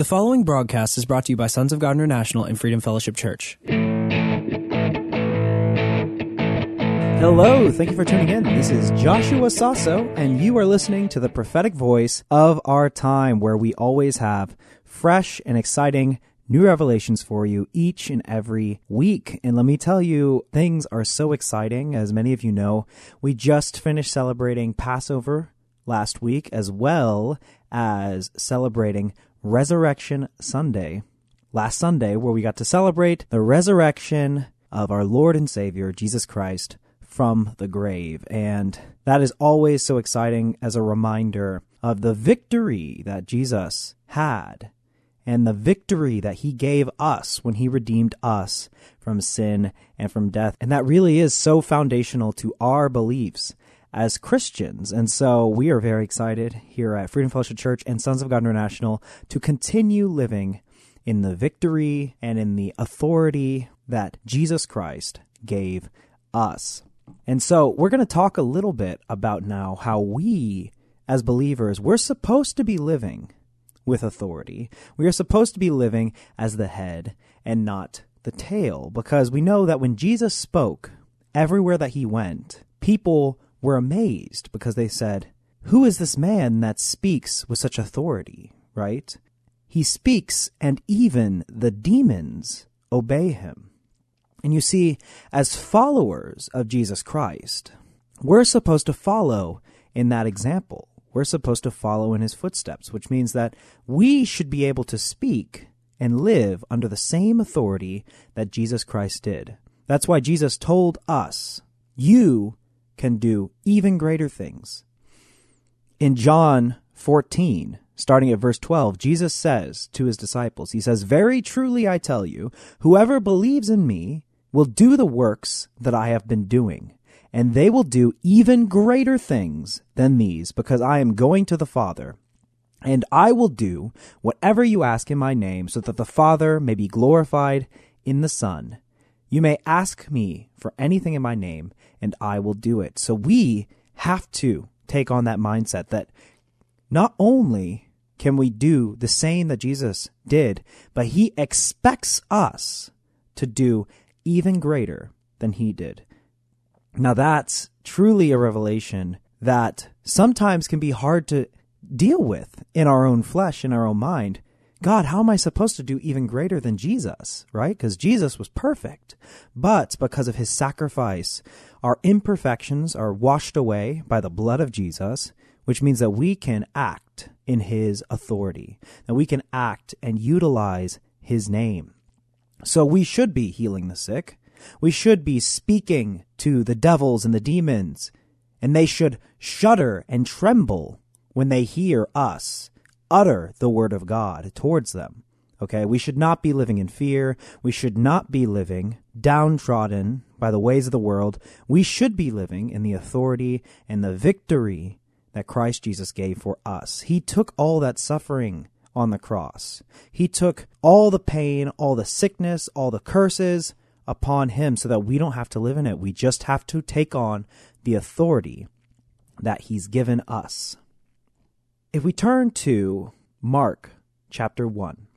The following broadcast is brought to you by Sons of God International and Freedom Fellowship Church. Hello, thank you for tuning in. This is Joshua Sasso, and you are listening to the prophetic voice of our time, where we always have fresh and exciting new revelations for you each and every week. And let me tell you, things are so exciting. As many of you know, we just finished celebrating Passover last week, as well as celebrating Resurrection Sunday last Sunday, where we got to celebrate the resurrection of our Lord and Savior, Jesus Christ, from the grave. And that is always so exciting as a reminder of the victory that Jesus had and the victory that he gave us when he redeemed us from sin and from death. And that really is so foundational to our beliefs as Christians. And so we are very excited here at Freedom Fellowship Church and Sons of God International to continue living in the victory and in the authority that Jesus Christ gave us. And so we're going to talk a little bit about now how we as believers, we're supposed to be living with authority. We are supposed to be living as the head and not the tail because we know that when Jesus spoke everywhere that he went, people were amazed because they said, Who is this man that speaks with such authority? Right? He speaks, and even the demons obey him. And you see, as followers of Jesus Christ, we're supposed to follow in that example. We're supposed to follow in his footsteps, which means that we should be able to speak and live under the same authority that Jesus Christ did. That's why Jesus told us, You can do even greater things. In John 14, starting at verse 12, Jesus says to his disciples, He says, Very truly I tell you, whoever believes in me will do the works that I have been doing, and they will do even greater things than these, because I am going to the Father. And I will do whatever you ask in my name, so that the Father may be glorified in the Son. You may ask me for anything in my name, and I will do it. So we have to take on that mindset that not only can we do the same that Jesus did, but he expects us to do even greater than he did. Now that's truly a revelation that sometimes can be hard to deal with in our own flesh, in our own mind. God, how am I supposed to do even greater than Jesus, right? Because Jesus was perfect. But because of his sacrifice, our imperfections are washed away by the blood of Jesus, which means that we can act in his authority, that we can act and utilize his name. So we should be healing the sick. We should be speaking to the devils and the demons, and they should shudder and tremble when they hear us utter the word of God towards them. Okay, we should not be living in fear. We should not be living downtrodden by the ways of the world. We should be living in the authority and the victory that Christ Jesus gave for us. He took all that suffering on the cross. He took all the pain, all the sickness, all the curses upon him so that we don't have to live in it. We just have to take on the authority that he's given us. If we turn to Mark chapter 1,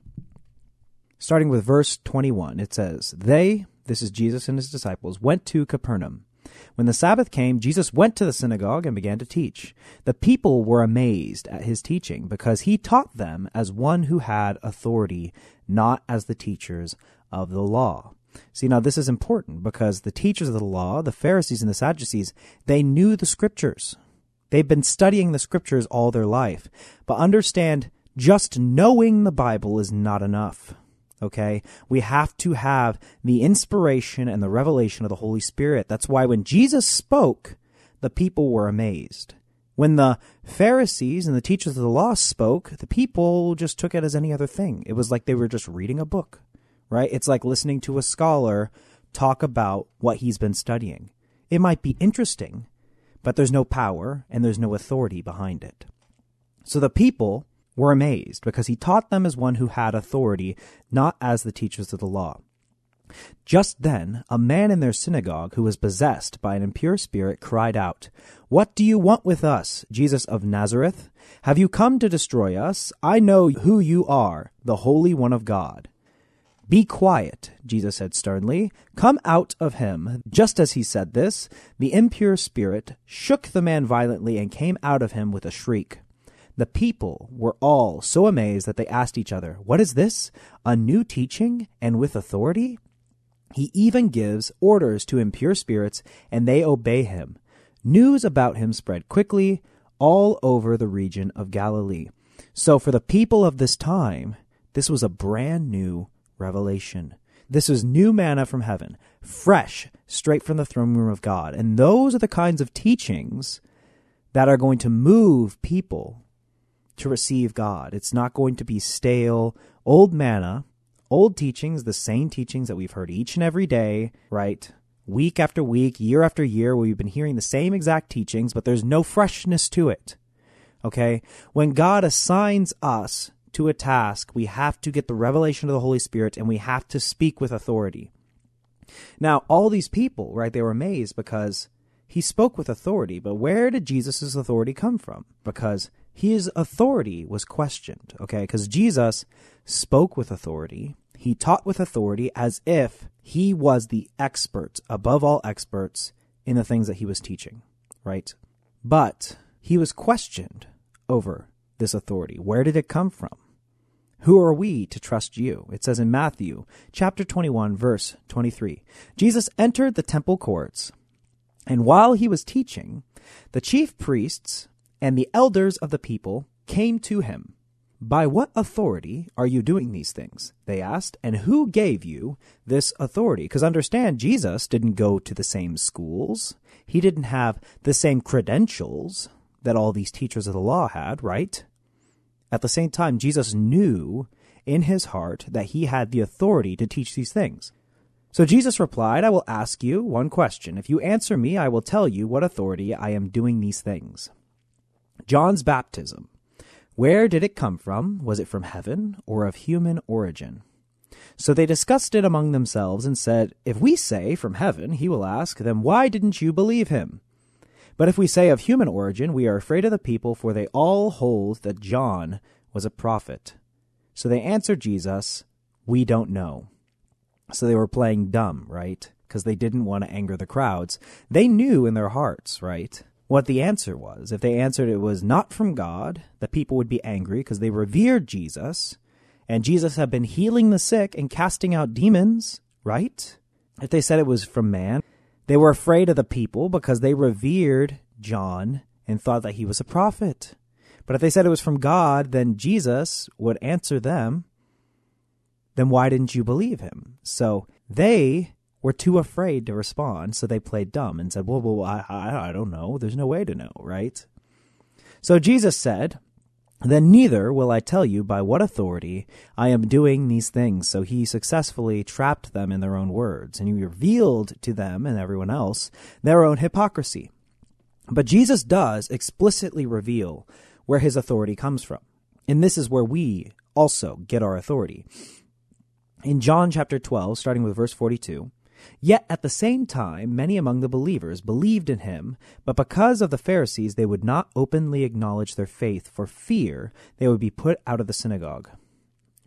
starting with verse 21, it says, They, this is Jesus and his disciples, went to Capernaum. When the Sabbath came, Jesus went to the synagogue and began to teach. The people were amazed at his teaching because he taught them as one who had authority, not as the teachers of the law. See, now this is important because the teachers of the law, the Pharisees and the Sadducees, they knew the scriptures. They've been studying the scriptures all their life. But understand, just knowing the Bible is not enough. Okay? We have to have the inspiration and the revelation of the Holy Spirit. That's why when Jesus spoke, the people were amazed. When the Pharisees and the teachers of the law spoke, the people just took it as any other thing. It was like they were just reading a book, right? It's like listening to a scholar talk about what he's been studying. It might be interesting, but there's no power and there's no authority behind it. So the people were amazed because he taught them as one who had authority, not as the teachers of the law. Just then, a man in their synagogue who was possessed by an impure spirit cried out, What do you want with us, Jesus of Nazareth? Have you come to destroy us? I know who you are, the Holy One of God. Be quiet, Jesus said sternly. Come out of him. Just as he said this, the impure spirit shook the man violently and came out of him with a shriek. The people were all so amazed that they asked each other, What is this? A new teaching and with authority? He even gives orders to impure spirits, and they obey him. News about him spread quickly all over the region of Galilee. So, for the people of this time, this was a brand new revelation. This is new manna from heaven, fresh, straight from the throne room of God. And those are the kinds of teachings that are going to move people to receive God. It's not going to be stale, old manna old teachings, the same teachings that we've heard each and every day, right? Week after week, year after year, where we've been hearing the same exact teachings, but there's no freshness to it. Okay? When God assigns us to a task, we have to get the revelation of the Holy Spirit and we have to speak with authority. Now, all these people, right, they were amazed because he spoke with authority, but where did Jesus' authority come from? Because his authority was questioned, okay? Because Jesus spoke with authority, he taught with authority as if he was the expert, above all experts, in the things that he was teaching, right? But he was questioned over this authority. Where did it come from? Who are we to trust you? It says in Matthew chapter 21 verse 23. Jesus entered the temple courts, and while he was teaching, the chief priests and the elders of the people came to him by what authority are you doing these things? They asked. And who gave you this authority? Because understand, Jesus didn't go to the same schools. He didn't have the same credentials that all these teachers of the law had, right? At the same time, Jesus knew in his heart that he had the authority to teach these things. So Jesus replied, I will ask you one question. If you answer me, I will tell you what authority I am doing these things. John's baptism where did it come from? Was it from heaven or of human origin? So they discussed it among themselves and said, If we say from heaven, he will ask, then why didn't you believe him? But if we say of human origin, we are afraid of the people, for they all hold that John was a prophet. So they answered Jesus, We don't know. So they were playing dumb, right? Because they didn't want to anger the crowds. They knew in their hearts, right? what the answer was. If they answered it was not from God, the people would be angry because they revered Jesus, and Jesus had been healing the sick and casting out demons, right? If they said it was from man, they were afraid of the people because they revered John and thought that he was a prophet. But if they said it was from God, then Jesus would answer them, then why didn't you believe him? So they were too afraid to respond, so they played dumb and said, Well, well I, I, I don't know. There's no way to know, right? So Jesus said, Then neither will I tell you by what authority I am doing these things. So he successfully trapped them in their own words, and he revealed to them and everyone else their own hypocrisy. But Jesus does explicitly reveal where his authority comes from. And this is where we also get our authority. In John chapter 12, starting with verse 42, Yet at the same time, many among the believers believed in him, but because of the Pharisees, they would not openly acknowledge their faith for fear they would be put out of the synagogue.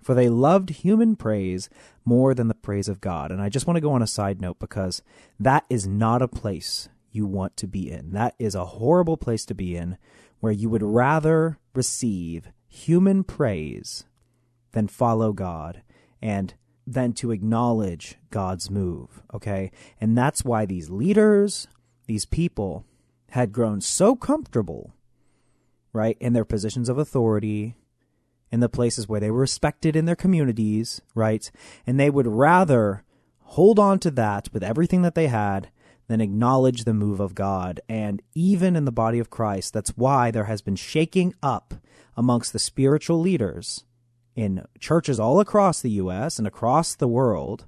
For they loved human praise more than the praise of God. And I just want to go on a side note because that is not a place you want to be in. That is a horrible place to be in where you would rather receive human praise than follow God and than to acknowledge God's move. Okay. And that's why these leaders, these people had grown so comfortable, right, in their positions of authority, in the places where they were respected in their communities, right? And they would rather hold on to that with everything that they had than acknowledge the move of God. And even in the body of Christ, that's why there has been shaking up amongst the spiritual leaders in churches all across the U.S. and across the world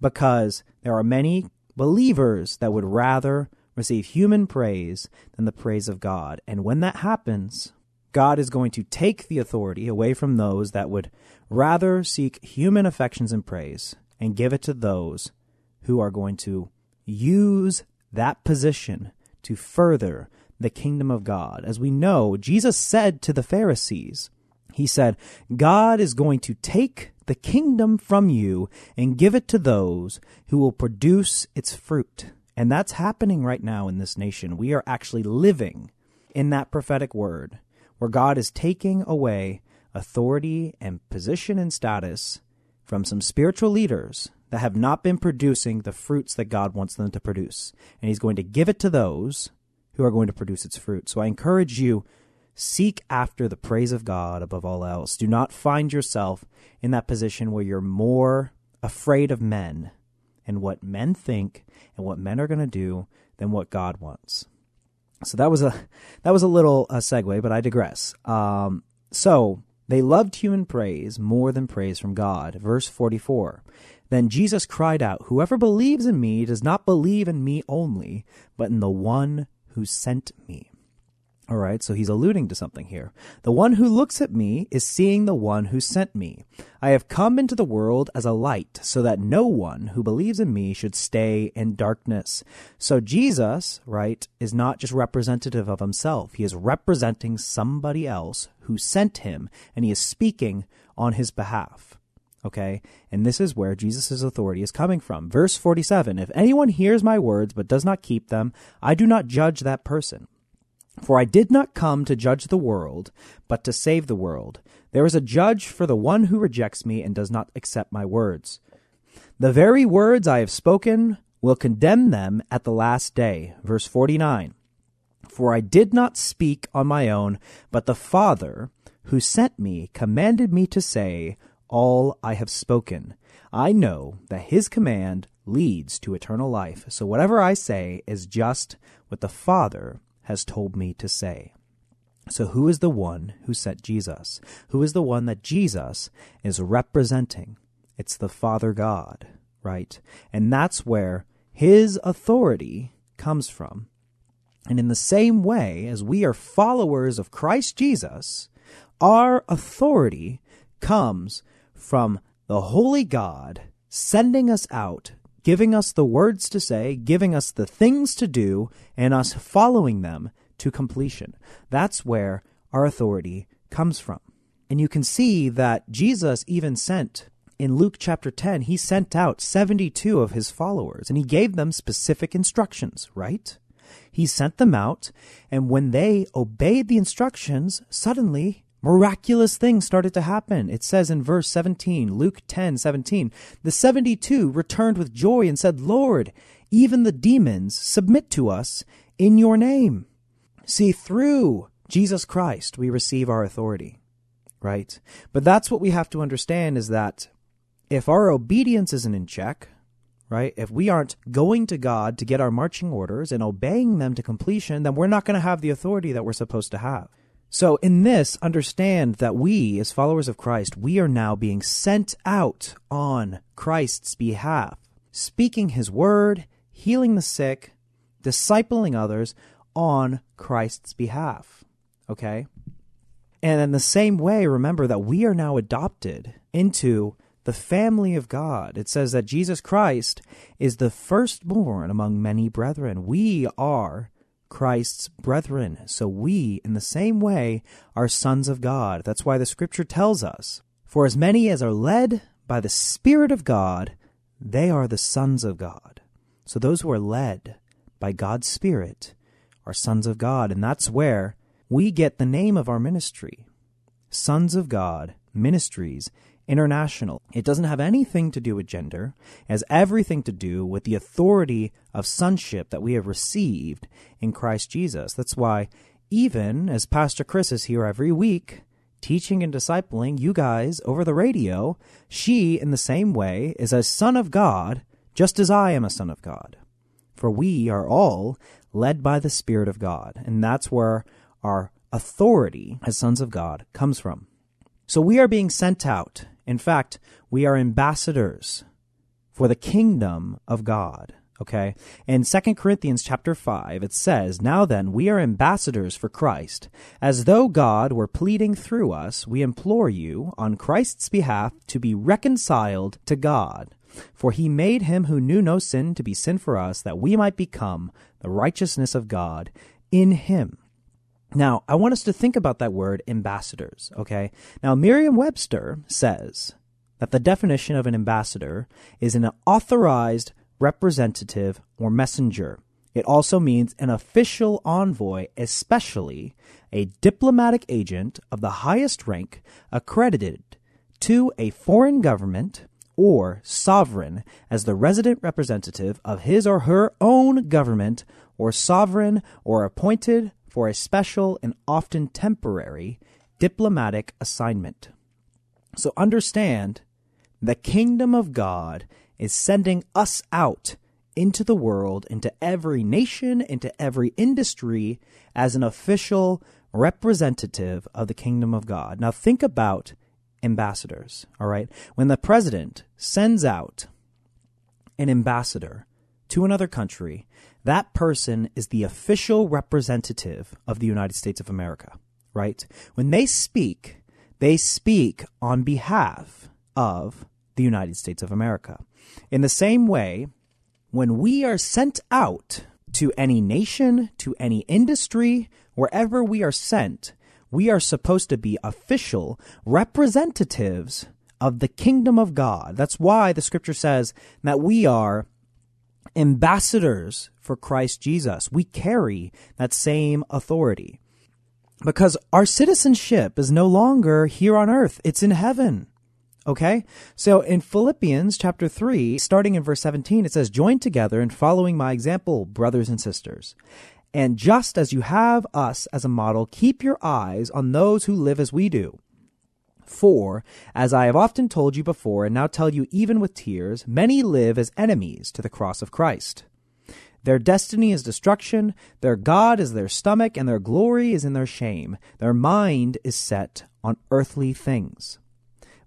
because there are many believers that would rather receive human praise than the praise of God. And when that happens, God is going to take the authority away from those that would rather seek human affections and praise and give it to those who are going to use that position to further the kingdom of God. As we know, Jesus said to the Pharisees, He said, God is going to take the kingdom from you and give it to those who will produce its fruit. And that's happening right now in this nation. We are actually living in that prophetic word where God is taking away authority and position and status from some spiritual leaders that have not been producing the fruits that God wants them to produce. And He's going to give it to those who are going to produce its fruit. So I encourage you seek after the praise of God above all else. Do not find yourself in that position where you're more afraid of men and what men think and what men are going to do than what God wants. So that was a that was a little uh, segue, but I digress. Um, so they loved human praise more than praise from God. Verse 44. Then Jesus cried out, Whoever believes in me does not believe in me only, but in the one who sent me. All right, so he's alluding to something here. The one who looks at me is seeing the one who sent me. I have come into the world as a light, so that no one who believes in me should stay in darkness. So Jesus, right, is not just representative of himself. He is representing somebody else who sent him, and he is speaking on his behalf. Okay? And this is where Jesus' authority is coming from. Verse 47 If anyone hears my words but does not keep them, I do not judge that person. For I did not come to judge the world, but to save the world. There is a judge for the one who rejects me and does not accept my words. The very words I have spoken will condemn them at the last day. Verse 49. For I did not speak on my own, but the Father who sent me commanded me to say all I have spoken. I know that his command leads to eternal life. So whatever I say is just what the Father has told me to say. So, who is the one who sent Jesus? Who is the one that Jesus is representing? It's the Father God, right? And that's where his authority comes from. And in the same way as we are followers of Christ Jesus, our authority comes from the Holy God sending us out giving us the words to say, giving us the things to do, and us following them to completion. That's where our authority comes from. And you can see that Jesus even sent in Luke chapter 10, he sent out 72 of his followers and he gave them specific instructions, right? He sent them out, and when they obeyed the instructions, suddenly miraculous things started to happen. It says in verse 17, Luke 10 17, the 72 returned with joy and said, Lord, even the demons submit to us in your name. See, through Jesus Christ, we receive our authority, right? But that's what we have to understand is that if our obedience isn't in check, right? If we aren't going to God to get our marching orders and obeying them to completion, then we're not going to have the authority that we're supposed to have. So, in this, understand that we, as followers of Christ, we are now being sent out on Christ's behalf, speaking his word, healing the sick, discipling others on Christ's behalf. Okay? And in the same way, remember that we are now adopted into the family of God. It says that Jesus Christ is the firstborn among many brethren. We are Christ's brethren. So we, in the same way, are sons of God. That's why the scripture tells us, For as many as are led by the Spirit of God, they are the sons of God. So those who are led by God's Spirit are sons of God. And that's where we get the name of our ministry Sons of God Ministries international. It doesn't have anything to do with gender, it has everything to do with the authority of sonship that we have received in Christ Jesus. That's why, even as Pastor Chris is here every week, teaching and discipling you guys over the radio, she, in the same way, is a son of God, just as I am a son of God. For we are all led by the Spirit of God, and that's where our authority as sons of God comes from. So we are being sent out in fact, we are ambassadors for the kingdom of God. Okay. In 2 Corinthians chapter 5, it says, Now then, we are ambassadors for Christ. As though God were pleading through us, we implore you, on Christ's behalf, to be reconciled to God. For he made him who knew no sin to be sin for us, that we might become the righteousness of God in him. Now, I want us to think about that word ambassadors, okay? Now, Merriam Webster says that the definition of an ambassador is an authorized representative or messenger. It also means an official envoy, especially a diplomatic agent of the highest rank accredited to a foreign government or sovereign as the resident representative of his or her own government or sovereign or appointed for a special and often temporary diplomatic assignment. So understand the kingdom of God is sending us out into the world, into every nation, into every industry as an official representative of the kingdom of God. Now think about ambassadors, all right? When the president sends out an ambassador to another country, that person is the official representative of the United States of America, right? When they speak, they speak on behalf of the United States of America. In the same way, when we are sent out to any nation, to any industry, wherever we are sent, we are supposed to be official representatives of the kingdom of God. That's why the scripture says that we are ambassadors for Christ Jesus. We carry that same authority because our citizenship is no longer here on earth. It's in heaven. Okay? So in Philippians chapter 3, starting in verse 17, it says, Join together in following my example, brothers and sisters. And just as you have us as a model, keep your eyes on those who live as we do. For, as I have often told you before, and now tell you even with tears, many live as enemies to the cross of Christ. Their destiny is destruction, their God is their stomach, and their glory is in their shame. Their mind is set on earthly things.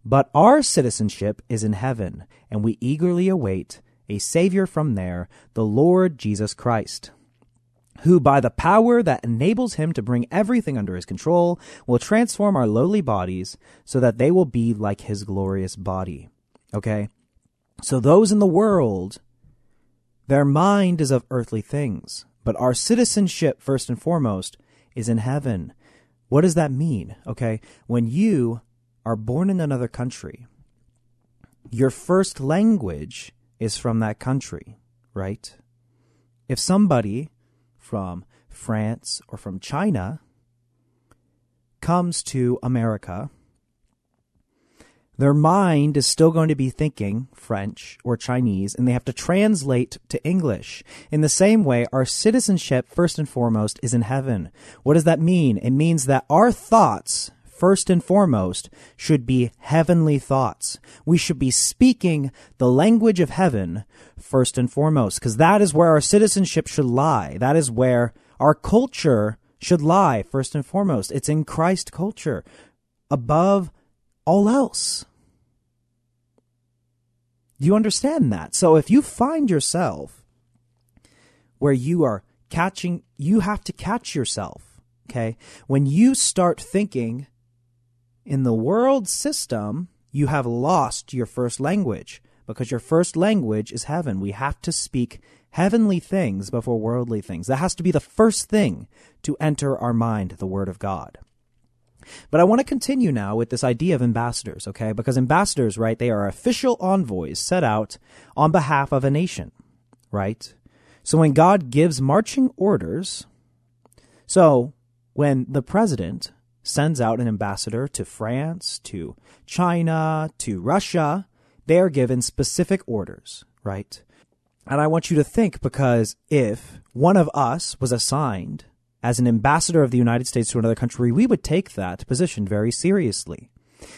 But our citizenship is in heaven, and we eagerly await a Savior from there, the Lord Jesus Christ, who, by the power that enables him to bring everything under his control, will transform our lowly bodies so that they will be like his glorious body. Okay? So those in the world, their mind is of earthly things, but our citizenship, first and foremost, is in heaven. What does that mean? Okay? When you are born in another country, your first language is from that country, right? If somebody from France or from China comes to America, their mind is still going to be thinking French or Chinese, and they have to translate to English. In the same way, our citizenship, first and foremost, is in heaven. What does that mean? It means that our thoughts first and foremost, should be heavenly thoughts. We should be speaking the language of heaven first and foremost, because that is where our citizenship should lie. That is where our culture should lie first and foremost. It's in Christ culture above all else. Do you understand that? So if you find yourself where you are catching, you have to catch yourself. Okay. When you start thinking in the world system, you have lost your first language because your first language is heaven. We have to speak heavenly things before worldly things. That has to be the first thing to enter our mind, the Word of God. But I want to continue now with this idea of ambassadors, okay? Because ambassadors, right, they are official envoys set out on behalf of a nation, right? So when God gives marching orders, so when the president sends out an ambassador to France, to China, to Russia, they are given specific orders, right? And I want you to think because if one of us was assigned as an ambassador of the United States to another country, we would take that position very seriously.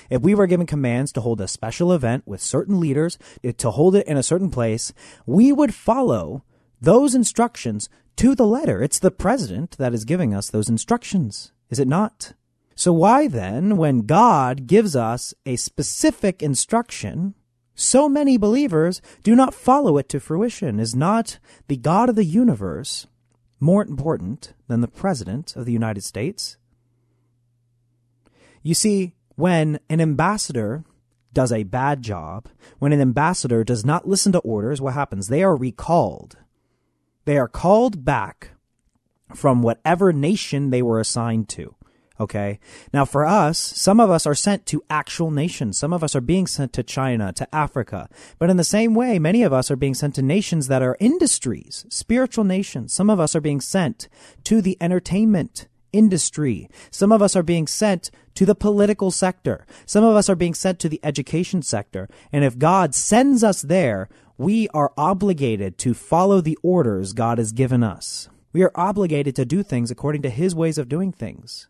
If we were given commands to hold a special event with certain leaders, eh, to hold it in a certain place, we would follow those instructions to the letter. It's the president that is giving us those instructions, is it not? So why then, when God gives us a specific instruction, so many believers do not follow it to fruition? Is not the God of the universe more important than the President of the United States? You see, when an ambassador does a bad job, when an ambassador does not listen to orders, what happens? They are recalled. They are called back from whatever nation they were assigned to. Okay. Now for us, some of us are sent to actual nations. Some of us are being sent to China, to Africa. But in the same way, many of us are being sent to nations that are industries, spiritual nations. Some of us are being sent to the entertainment industry. Some of us are being sent to the political sector. Some of us are being sent to the education sector. And if God sends us there, we are obligated to follow the orders God has given us. We are obligated to do things according to His ways of doing things.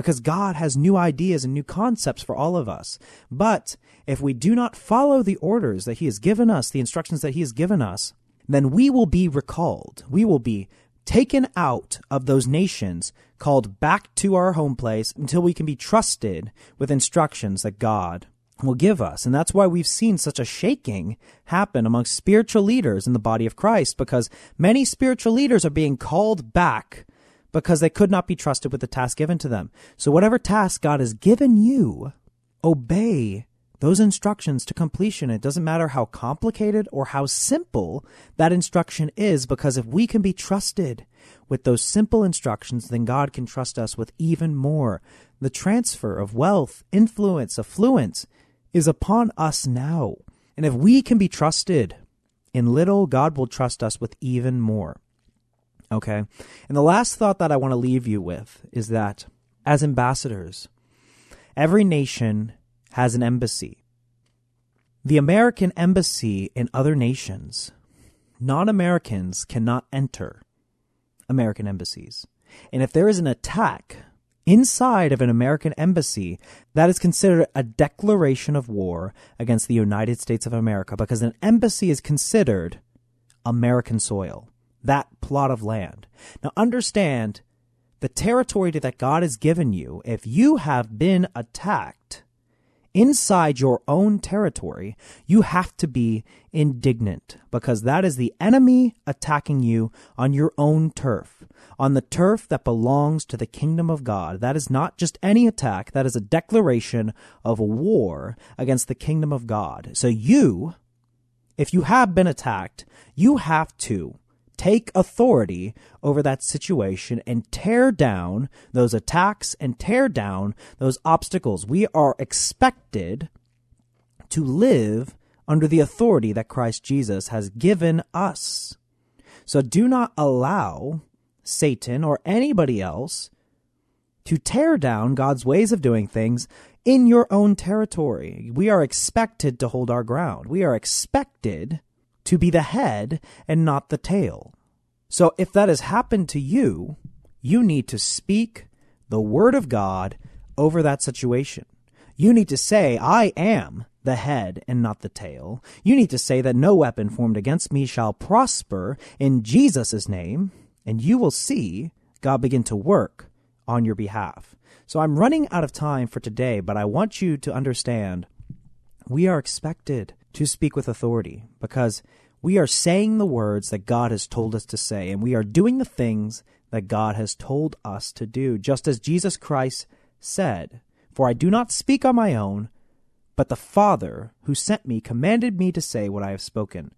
Because God has new ideas and new concepts for all of us. But if we do not follow the orders that He has given us, the instructions that He has given us, then we will be recalled. We will be taken out of those nations, called back to our home place until we can be trusted with instructions that God will give us. And that's why we've seen such a shaking happen amongst spiritual leaders in the body of Christ because many spiritual leaders are being called back because they could not be trusted with the task given to them. So whatever task God has given you, obey those instructions to completion. It doesn't matter how complicated or how simple that instruction is, because if we can be trusted with those simple instructions, then God can trust us with even more. The transfer of wealth, influence, affluence is upon us now. And if we can be trusted in little, God will trust us with even more. Okay? And the last thought that I want to leave you with is that as ambassadors, every nation has an embassy. The American embassy in other nations, non Americans cannot enter American embassies. And if there is an attack inside of an American embassy, that is considered a declaration of war against the United States of America because an embassy is considered American soil, that plot of land. Now understand the territory that God has given you, if you have been attacked, inside your own territory, you have to be indignant because that is the enemy attacking you on your own turf, on the turf that belongs to the kingdom of God. That is not just any attack, that is a declaration of war against the kingdom of God. So you, if you have been attacked, you have to take authority over that situation and tear down those attacks and tear down those obstacles. We are expected to live under the authority that Christ Jesus has given us. So do not allow Satan or anybody else to tear down God's ways of doing things in your own territory. We are expected to hold our ground. We are expected to be the head and not the tail. So if that has happened to you, you need to speak the word of God over that situation. You need to say, I am the head and not the tail. You need to say that no weapon formed against me shall prosper in Jesus' name, and you will see God begin to work on your behalf. So I'm running out of time for today, but I want you to understand we are expected to speak with authority because we are saying the words that God has told us to say, and we are doing the things that God has told us to do, just as Jesus Christ said, For I do not speak on my own, but the Father who sent me commanded me to say what I have spoken.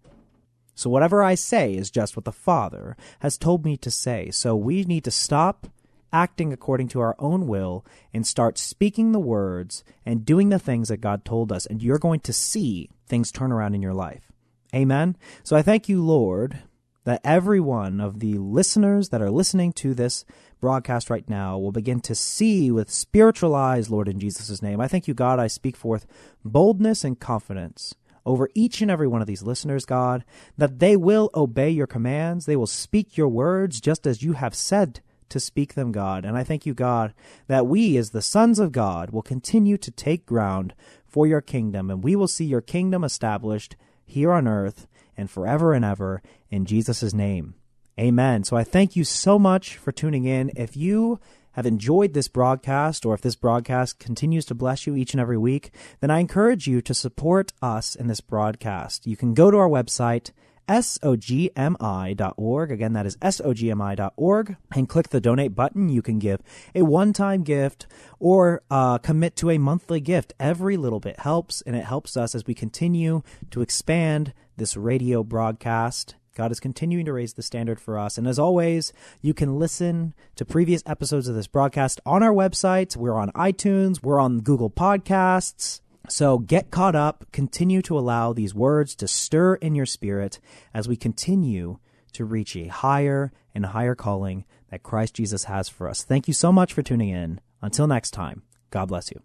So whatever I say is just what the Father has told me to say. So we need to stop acting according to our own will and start speaking the words and doing the things that God told us, and you're going to see things turn around in your life. Amen. So I thank you, Lord, that every one of the listeners that are listening to this broadcast right now will begin to see with spiritual eyes, Lord, in Jesus' name. I thank you, God. I speak forth boldness and confidence over each and every one of these listeners, God, that they will obey your commands. They will speak your words just as you have said to speak them, God. And I thank you, God, that we, as the sons of God, will continue to take ground for your kingdom, and we will see your kingdom established here on earth and forever and ever in Jesus' name. Amen. So I thank you so much for tuning in. If you have enjoyed this broadcast or if this broadcast continues to bless you each and every week, then I encourage you to support us in this broadcast. You can go to our website sogmi.org. Again, that is sogmi.org. And click the donate button. You can give a one time gift or uh, commit to a monthly gift. Every little bit helps, and it helps us as we continue to expand this radio broadcast. God is continuing to raise the standard for us. And as always, you can listen to previous episodes of this broadcast on our website. We're on iTunes, we're on Google Podcasts. So get caught up, continue to allow these words to stir in your spirit as we continue to reach a higher and higher calling that Christ Jesus has for us. Thank you so much for tuning in. Until next time, God bless you.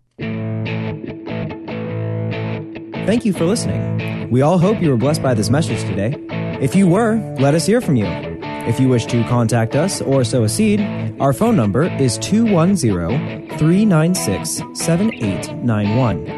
Thank you for listening. We all hope you were blessed by this message today. If you were, let us hear from you. If you wish to contact us or sow a seed, our phone number is 210 396 7891.